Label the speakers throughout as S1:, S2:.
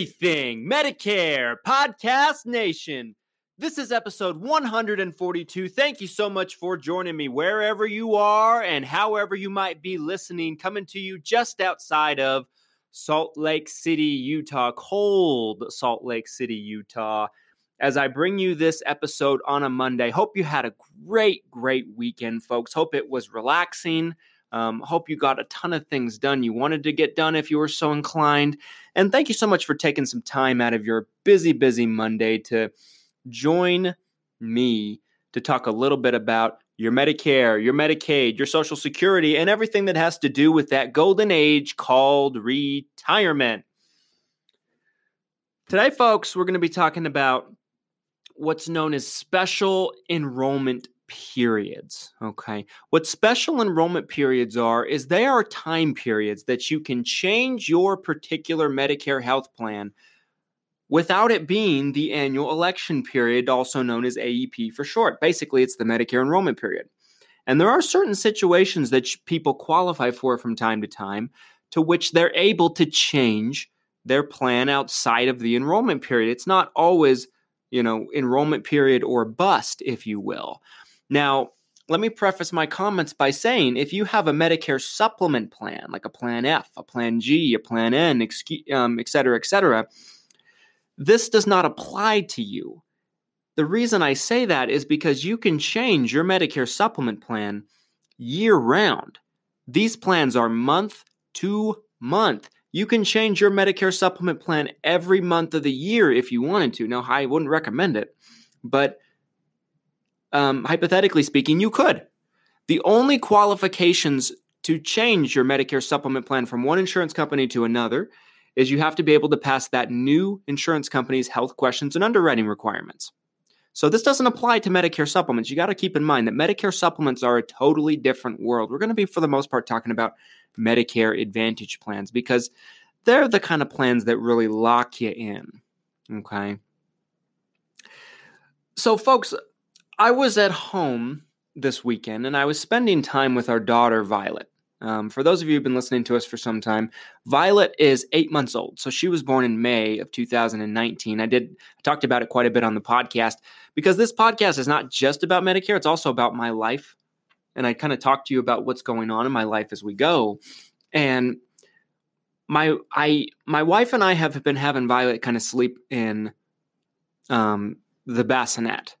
S1: Everything Medicare Podcast Nation? This is episode 142. Thank you so much for joining me wherever you are and however you might be listening, coming to you just outside of Salt Lake City, Utah, cold Salt Lake City, Utah. As I bring you this episode on a Monday, hope you had a great, great weekend, folks. Hope it was relaxing um, hope you got a ton of things done you wanted to get done if you were so inclined. And thank you so much for taking some time out of your busy, busy Monday to join me to talk a little bit about your Medicare, your Medicaid, your Social Security, and everything that has to do with that golden age called retirement. Today, folks, we're going to be talking about what's known as special enrollment periods. Okay. What special enrollment periods are is they are time periods that you can change your particular Medicare health plan without it being the annual election period, also known as AEP for short. Basically, it's the Medicare enrollment period. And there are certain situations that people qualify for from time to time to which they're able to change their plan outside of the enrollment period. It's not always, you know, enrollment period or bust, if you will. Now, let me preface my comments by saying if you have a Medicare supplement plan, like a Plan F, a Plan G, a Plan N, um, et cetera, et cetera, this does not apply to you. The reason I say that is because you can change your Medicare supplement plan year round. These plans are month to month. You can change your Medicare supplement plan every month of the year if you wanted to. Now, I wouldn't recommend it, but um, hypothetically speaking, you could. The only qualifications to change your Medicare supplement plan from one insurance company to another is you have to be able to pass that new insurance company's health questions and underwriting requirements. So this doesn't apply to Medicare supplements. You got to keep in mind that Medicare supplements are a totally different world. We're going to be for the most part talking about Medicare Advantage plans because they're the kind of plans that really lock you in. Okay? So folks, I was at home this weekend and I was spending time with our daughter, Violet. Um, for those of you who've been listening to us for some time, Violet is eight months old. So she was born in May of 2019. I did I talked about it quite a bit on the podcast because this podcast is not just about Medicare, it's also about my life. And I kind of talk to you about what's going on in my life as we go. And my I my wife and I have been having Violet kind of sleep in um, the bassinet.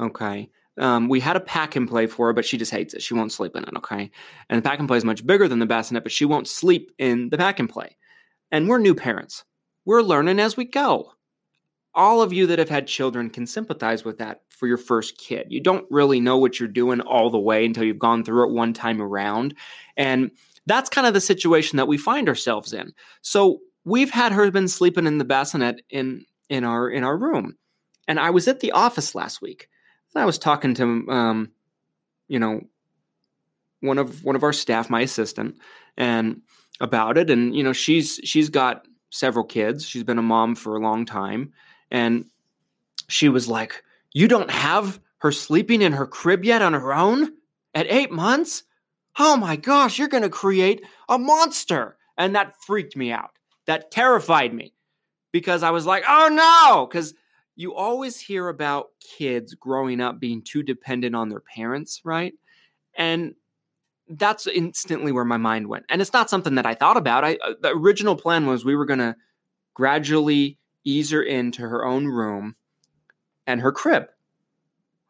S1: Okay. Um, we had a pack and play for her, but she just hates it. She won't sleep in it. Okay. And the pack and play is much bigger than the bassinet, but she won't sleep in the pack and play. And we're new parents. We're learning as we go. All of you that have had children can sympathize with that for your first kid. You don't really know what you're doing all the way until you've gone through it one time around. And that's kind of the situation that we find ourselves in. So we've had her been sleeping in the bassinet in in our in our room. And I was at the office last week and I was talking to, um, you know, one of one of our staff, my assistant, and about it. And you know, she's she's got several kids. She's been a mom for a long time, and she was like, "You don't have her sleeping in her crib yet on her own at eight months? Oh my gosh, you're going to create a monster!" And that freaked me out. That terrified me because I was like, "Oh no!" Because you always hear about kids growing up being too dependent on their parents, right? And that's instantly where my mind went. And it's not something that I thought about. I uh, the original plan was we were going to gradually ease her into her own room and her crib.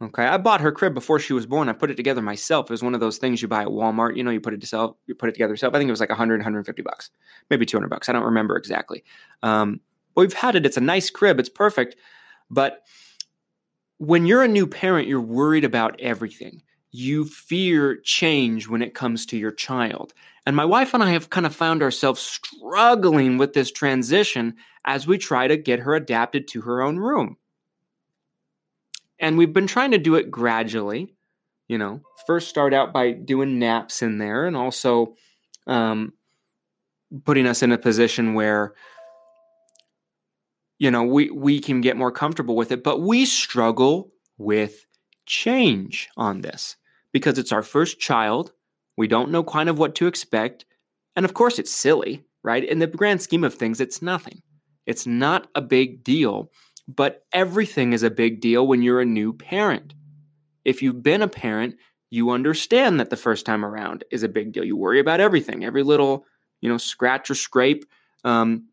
S1: Okay, I bought her crib before she was born. I put it together myself. It was one of those things you buy at Walmart. You know, you put it yourself, you put it together yourself. I think it was like 100, 150 bucks, maybe 200 bucks. I don't remember exactly. Um, but we've had it. It's a nice crib. It's perfect. But when you're a new parent, you're worried about everything. You fear change when it comes to your child. And my wife and I have kind of found ourselves struggling with this transition as we try to get her adapted to her own room. And we've been trying to do it gradually. You know, first start out by doing naps in there and also um, putting us in a position where you know we we can get more comfortable with it but we struggle with change on this because it's our first child we don't know kind of what to expect and of course it's silly right in the grand scheme of things it's nothing it's not a big deal but everything is a big deal when you're a new parent. If you've been a parent, you understand that the first time around is a big deal. You worry about everything, every little, you know, scratch or scrape. Um,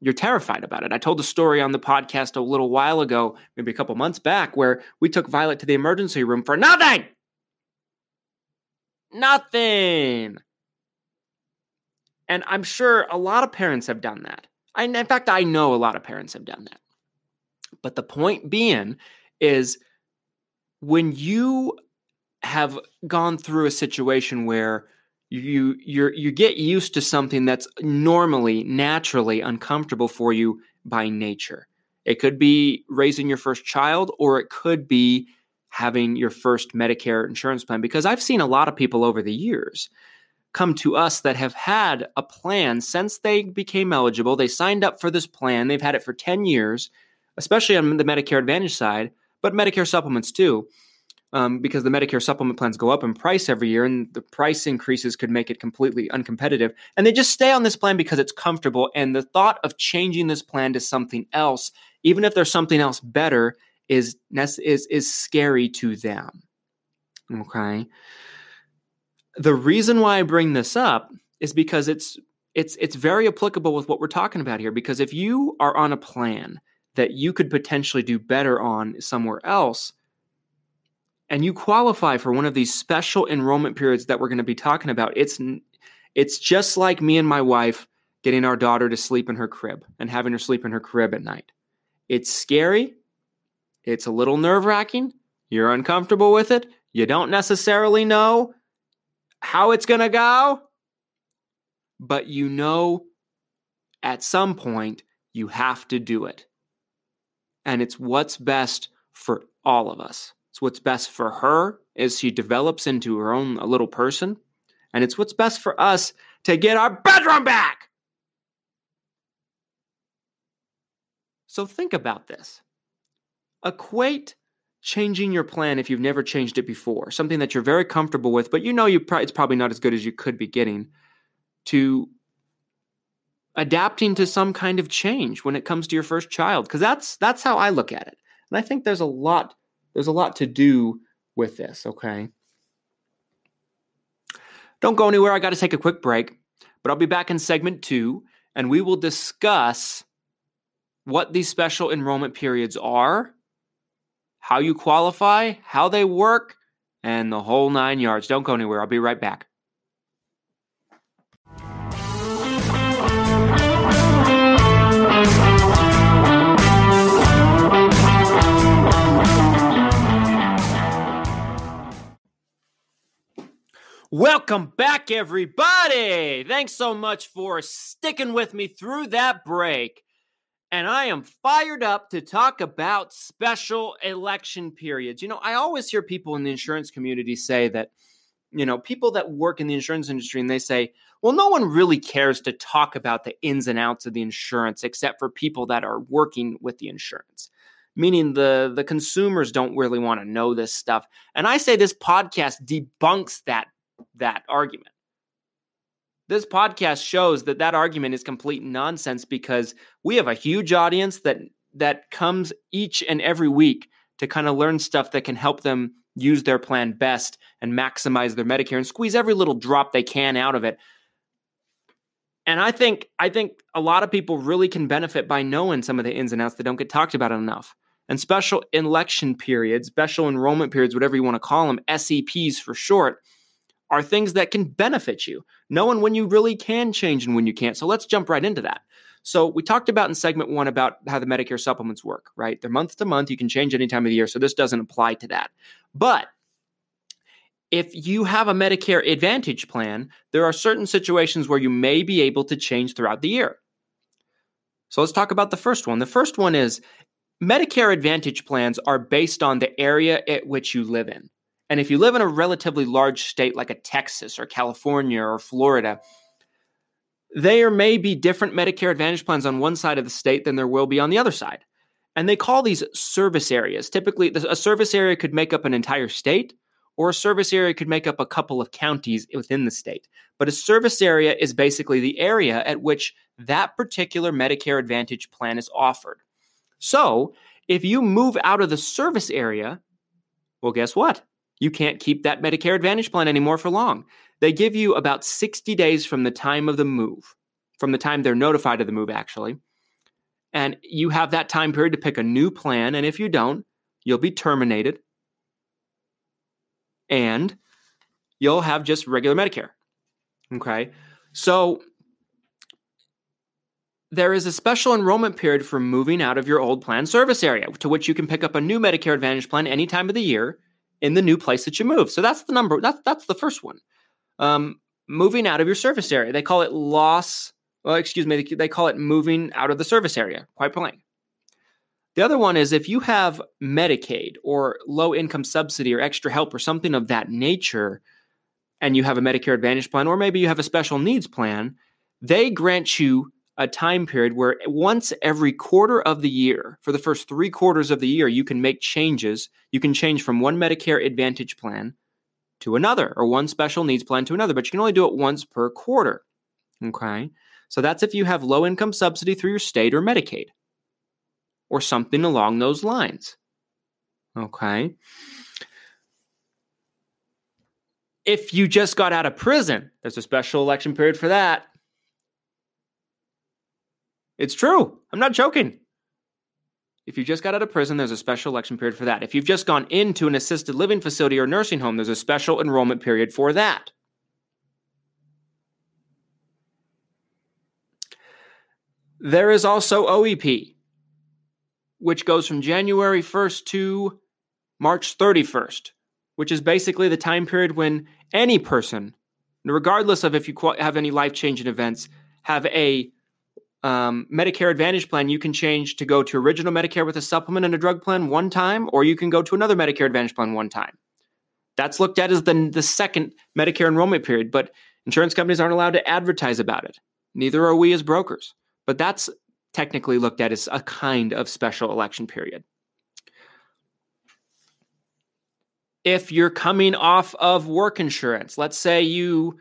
S1: you're terrified about it. I told a story on the podcast a little while ago, maybe a couple months back, where we took Violet to the emergency room for nothing. Nothing. And I'm sure a lot of parents have done that. I, in fact, I know a lot of parents have done that. But the point being is when you have gone through a situation where you you you get used to something that's normally naturally uncomfortable for you by nature. It could be raising your first child or it could be having your first Medicare insurance plan because I've seen a lot of people over the years come to us that have had a plan since they became eligible. They signed up for this plan. They've had it for 10 years especially on the Medicare Advantage side, but Medicare supplements too, um, because the Medicare supplement plans go up in price every year, and the price increases could make it completely uncompetitive. And they just stay on this plan because it's comfortable. And the thought of changing this plan to something else, even if there's something else better, is is is scary to them. Okay. The reason why I bring this up is because it's it's it's very applicable with what we're talking about here because if you are on a plan that you could potentially do better on somewhere else, and you qualify for one of these special enrollment periods that we're going to be talking about, it's it's just like me and my wife getting our daughter to sleep in her crib and having her sleep in her crib at night. It's scary. It's a little nerve wracking. You're uncomfortable with it. You don't necessarily know how it's going to go, but you know at some point you have to do it and it's what's best for all of us. It's what's best for her as she develops into her own little person, and it's what's best for us to get our bedroom back. So think about this. Equate changing your plan if you've never changed it before, something that you're very comfortable with, but you know you pro- it's probably not as good as you could be getting, to adapting to some kind of change when it comes to your first child because that's that's how I look at it. And I think there's a lot there's a lot to do with this, okay? Don't go anywhere. I got to take a quick break, but I'll be back in segment 2 and we will discuss what these special enrollment periods are, how you qualify, how they work, and the whole 9 yards. Don't go anywhere. I'll be right back. Welcome back, everybody. Thanks so much for sticking with me through that break. And I am fired up to talk about special election periods. You know, I always hear people in the insurance community say that, you know, people that work in the insurance industry and they say, well, no one really cares to talk about the ins and outs of the insurance except for people that are working with the insurance meaning the the consumers don't really want to know this stuff and i say this podcast debunks that that argument. This podcast shows that that argument is complete nonsense because we have a huge audience that that comes each and every week to kind of learn stuff that can help them use their plan best and maximize their Medicare and squeeze every little drop they can out of it. And I think I think a lot of people really can benefit by knowing some of the ins and outs that don't get talked about enough. And special election periods, special enrollment periods, whatever you want to call them, SEPs for short, are things that can benefit you, knowing when you really can change and when you can't. So let's jump right into that. So we talked about in segment one about how the Medicare supplements work, right? They're month to month. You can change any time of the year. So this doesn't apply to that. But if you have a Medicare Advantage plan, there are certain situations where you may be able to change throughout the year. So let's talk about the first one. The first one is Medicare Advantage plans are based on the area at which you live in. And if you live in a relatively large state like a Texas or California or Florida, there may be different Medicare Advantage plans on one side of the state than there will be on the other side. And they call these service areas. Typically, a service area could make up an entire state, or a service area could make up a couple of counties within the state. But a service area is basically the area at which that particular Medicare Advantage plan is offered. So if you move out of the service area, well, guess what? You can't keep that Medicare Advantage plan anymore for long. They give you about 60 days from the time of the move, from the time they're notified of the move, actually. And you have that time period to pick a new plan. And if you don't, you'll be terminated and you'll have just regular Medicare. Okay. So there is a special enrollment period for moving out of your old plan service area, to which you can pick up a new Medicare Advantage plan any time of the year in the new place that you move. So that's the number. That's that's the first one. Um, moving out of your service area. They call it loss. Well, excuse me. They call it moving out of the service area. Quite plain. The other one is if you have Medicaid or low income subsidy or extra help or something of that nature, and you have a Medicare Advantage plan, or maybe you have a special needs plan, they grant you a time period where once every quarter of the year, for the first three quarters of the year, you can make changes. You can change from one Medicare Advantage plan to another, or one special needs plan to another, but you can only do it once per quarter. Okay. So that's if you have low income subsidy through your state or Medicaid or something along those lines. Okay. If you just got out of prison, there's a special election period for that. It's true. I'm not joking. If you just got out of prison, there's a special election period for that. If you've just gone into an assisted living facility or nursing home, there's a special enrollment period for that. There is also OEP, which goes from January 1st to March 31st, which is basically the time period when any person, regardless of if you have any life changing events, have a um, Medicare Advantage plan, you can change to go to original Medicare with a supplement and a drug plan one time, or you can go to another Medicare Advantage plan one time. That's looked at as the, the second Medicare enrollment period, but insurance companies aren't allowed to advertise about it. Neither are we as brokers. But that's technically looked at as a kind of special election period. If you're coming off of work insurance, let's say you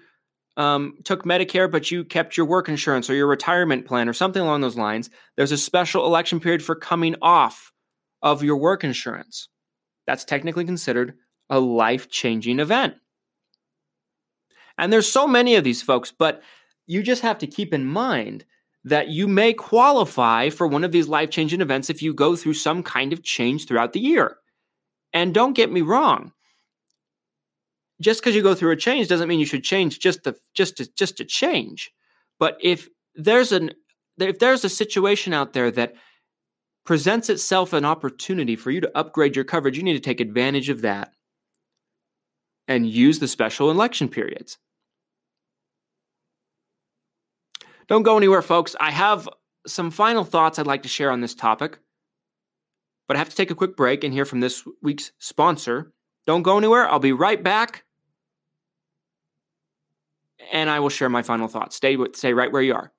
S1: um, took Medicare, but you kept your work insurance or your retirement plan or something along those lines, there's a special election period for coming off of your work insurance. That's technically considered a life changing event. And there's so many of these folks, but you just have to keep in mind that you may qualify for one of these life changing events if you go through some kind of change throughout the year. And don't get me wrong, just because you go through a change doesn't mean you should change just to just to just to change. But if there's an if there's a situation out there that presents itself an opportunity for you to upgrade your coverage, you need to take advantage of that and use the special election periods. Don't go anywhere, folks. I have some final thoughts I'd like to share on this topic, but I have to take a quick break and hear from this week's sponsor. Don't go anywhere. I'll be right back and I will share my final thoughts. Stay, stay right where you are.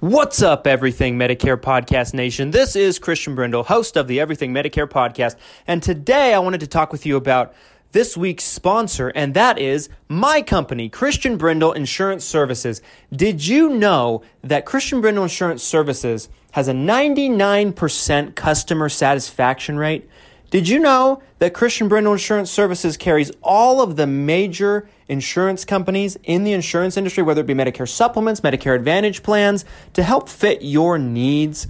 S1: What's up, Everything Medicare Podcast Nation? This is Christian Brindle, host of the Everything Medicare Podcast. And today I wanted to talk with you about this week's sponsor, and that is my company, Christian Brindle Insurance Services. Did you know that Christian Brindle Insurance Services has a 99% customer satisfaction rate? Did you know that Christian Brindle Insurance Services carries all of the major insurance companies in the insurance industry, whether it be Medicare supplements, Medicare Advantage plans, to help fit your needs?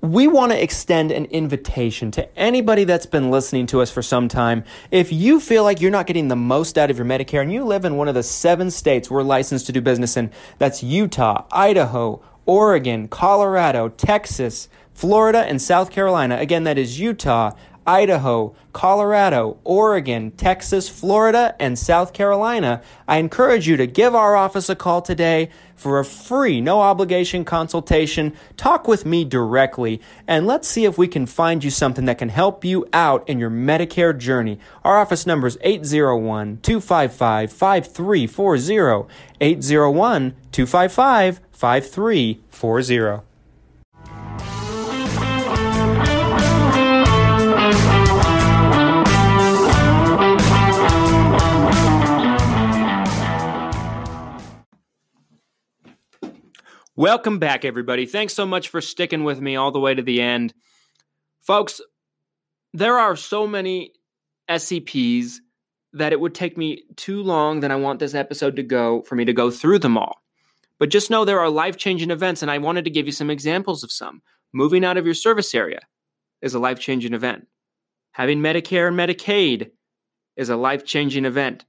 S1: We want to extend an invitation to anybody that's been listening to us for some time. If you feel like you're not getting the most out of your Medicare and you live in one of the seven states we're licensed to do business in, that's Utah, Idaho, Oregon, Colorado, Texas, Florida, and South Carolina. Again, that is Utah, Idaho, Colorado, Oregon, Texas, Florida, and South Carolina, I encourage you to give our office a call today for a free, no obligation consultation. Talk with me directly, and let's see if we can find you something that can help you out in your Medicare journey. Our office number is 801 255 5340. 801 255 5340. Welcome back, everybody. Thanks so much for sticking with me all the way to the end. Folks, there are so many SEPs that it would take me too long than I want this episode to go for me to go through them all. But just know there are life changing events, and I wanted to give you some examples of some. Moving out of your service area is a life changing event. Having Medicare and Medicaid is a life changing event.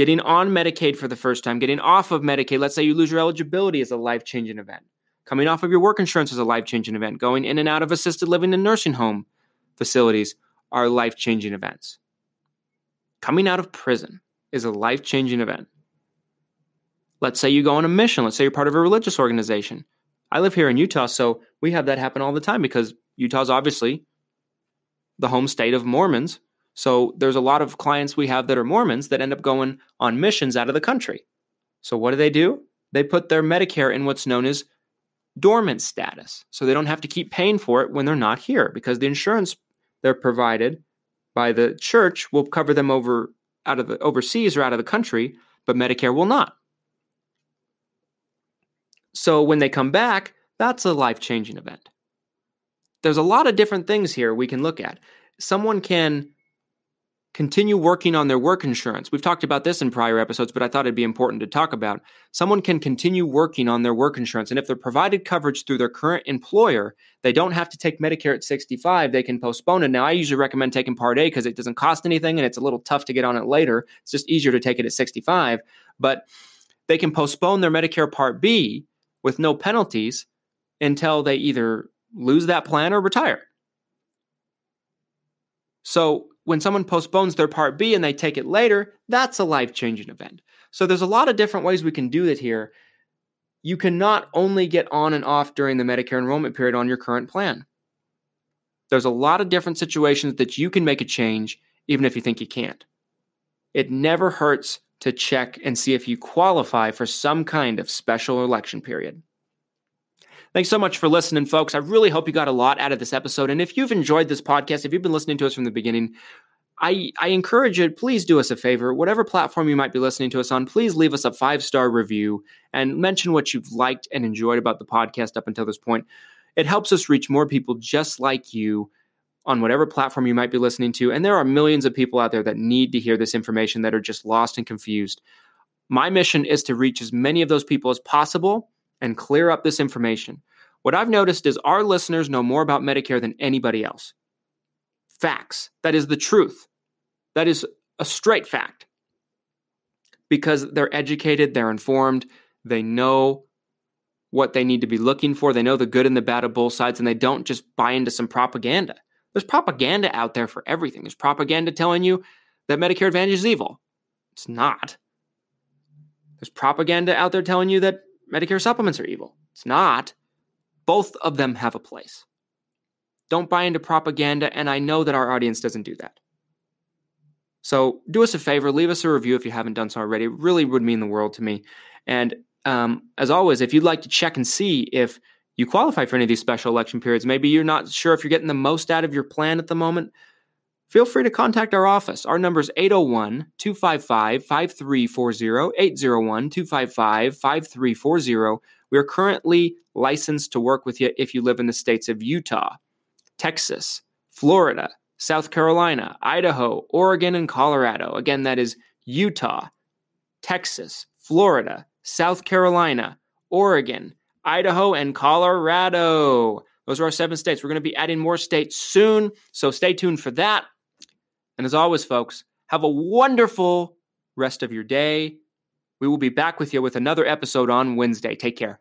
S1: Getting on Medicaid for the first time, getting off of Medicaid, let's say you lose your eligibility, is a life changing event. Coming off of your work insurance is a life changing event. Going in and out of assisted living and nursing home facilities are life changing events. Coming out of prison is a life changing event. Let's say you go on a mission. Let's say you're part of a religious organization. I live here in Utah, so we have that happen all the time because Utah's obviously the home state of Mormons. So there's a lot of clients we have that are Mormons that end up going on missions out of the country. So what do they do? They put their Medicare in what's known as dormant status. So they don't have to keep paying for it when they're not here because the insurance they're provided by the church will cover them over out of the overseas or out of the country, but Medicare will not. So when they come back, that's a life-changing event. There's a lot of different things here we can look at. Someone can continue working on their work insurance. We've talked about this in prior episodes, but I thought it'd be important to talk about. Someone can continue working on their work insurance. And if they're provided coverage through their current employer, they don't have to take Medicare at 65. They can postpone it. Now, I usually recommend taking Part A because it doesn't cost anything and it's a little tough to get on it later. It's just easier to take it at 65. But they can postpone their Medicare Part B with no penalties until they either lose that plan or retire. So when someone postpones their Part B and they take it later, that's a life changing event. So there's a lot of different ways we can do it here. You cannot only get on and off during the Medicare enrollment period on your current plan. There's a lot of different situations that you can make a change, even if you think you can't. It never hurts to check and see if you qualify for some kind of special election period. Thanks so much for listening, folks. I really hope you got a lot out of this episode. And if you've enjoyed this podcast, if you've been listening to us from the beginning, I, I encourage you, please do us a favor. Whatever platform you might be listening to us on, please leave us a five star review and mention what you've liked and enjoyed about the podcast up until this point. It helps us reach more people just like you on whatever platform you might be listening to. And there are millions of people out there that need to hear this information that are just lost and confused. My mission is to reach as many of those people as possible and clear up this information. What I've noticed is our listeners know more about Medicare than anybody else. Facts. That is the truth. That is a straight fact. Because they're educated, they're informed, they know what they need to be looking for, they know the good and the bad of both sides, and they don't just buy into some propaganda. There's propaganda out there for everything. There's propaganda telling you that Medicare Advantage is evil. It's not. There's propaganda out there telling you that Medicare supplements are evil. It's not. Both of them have a place. Don't buy into propaganda, and I know that our audience doesn't do that. So do us a favor, leave us a review if you haven't done so already. It really would mean the world to me. And um, as always, if you'd like to check and see if you qualify for any of these special election periods, maybe you're not sure if you're getting the most out of your plan at the moment, feel free to contact our office. Our number is 801 255 5340, 801 255 5340. We are currently licensed to work with you if you live in the states of Utah, Texas, Florida, South Carolina, Idaho, Oregon, and Colorado. Again, that is Utah, Texas, Florida, South Carolina, Oregon, Idaho, and Colorado. Those are our seven states. We're going to be adding more states soon, so stay tuned for that. And as always, folks, have a wonderful rest of your day. We will be back with you with another episode on Wednesday. Take care.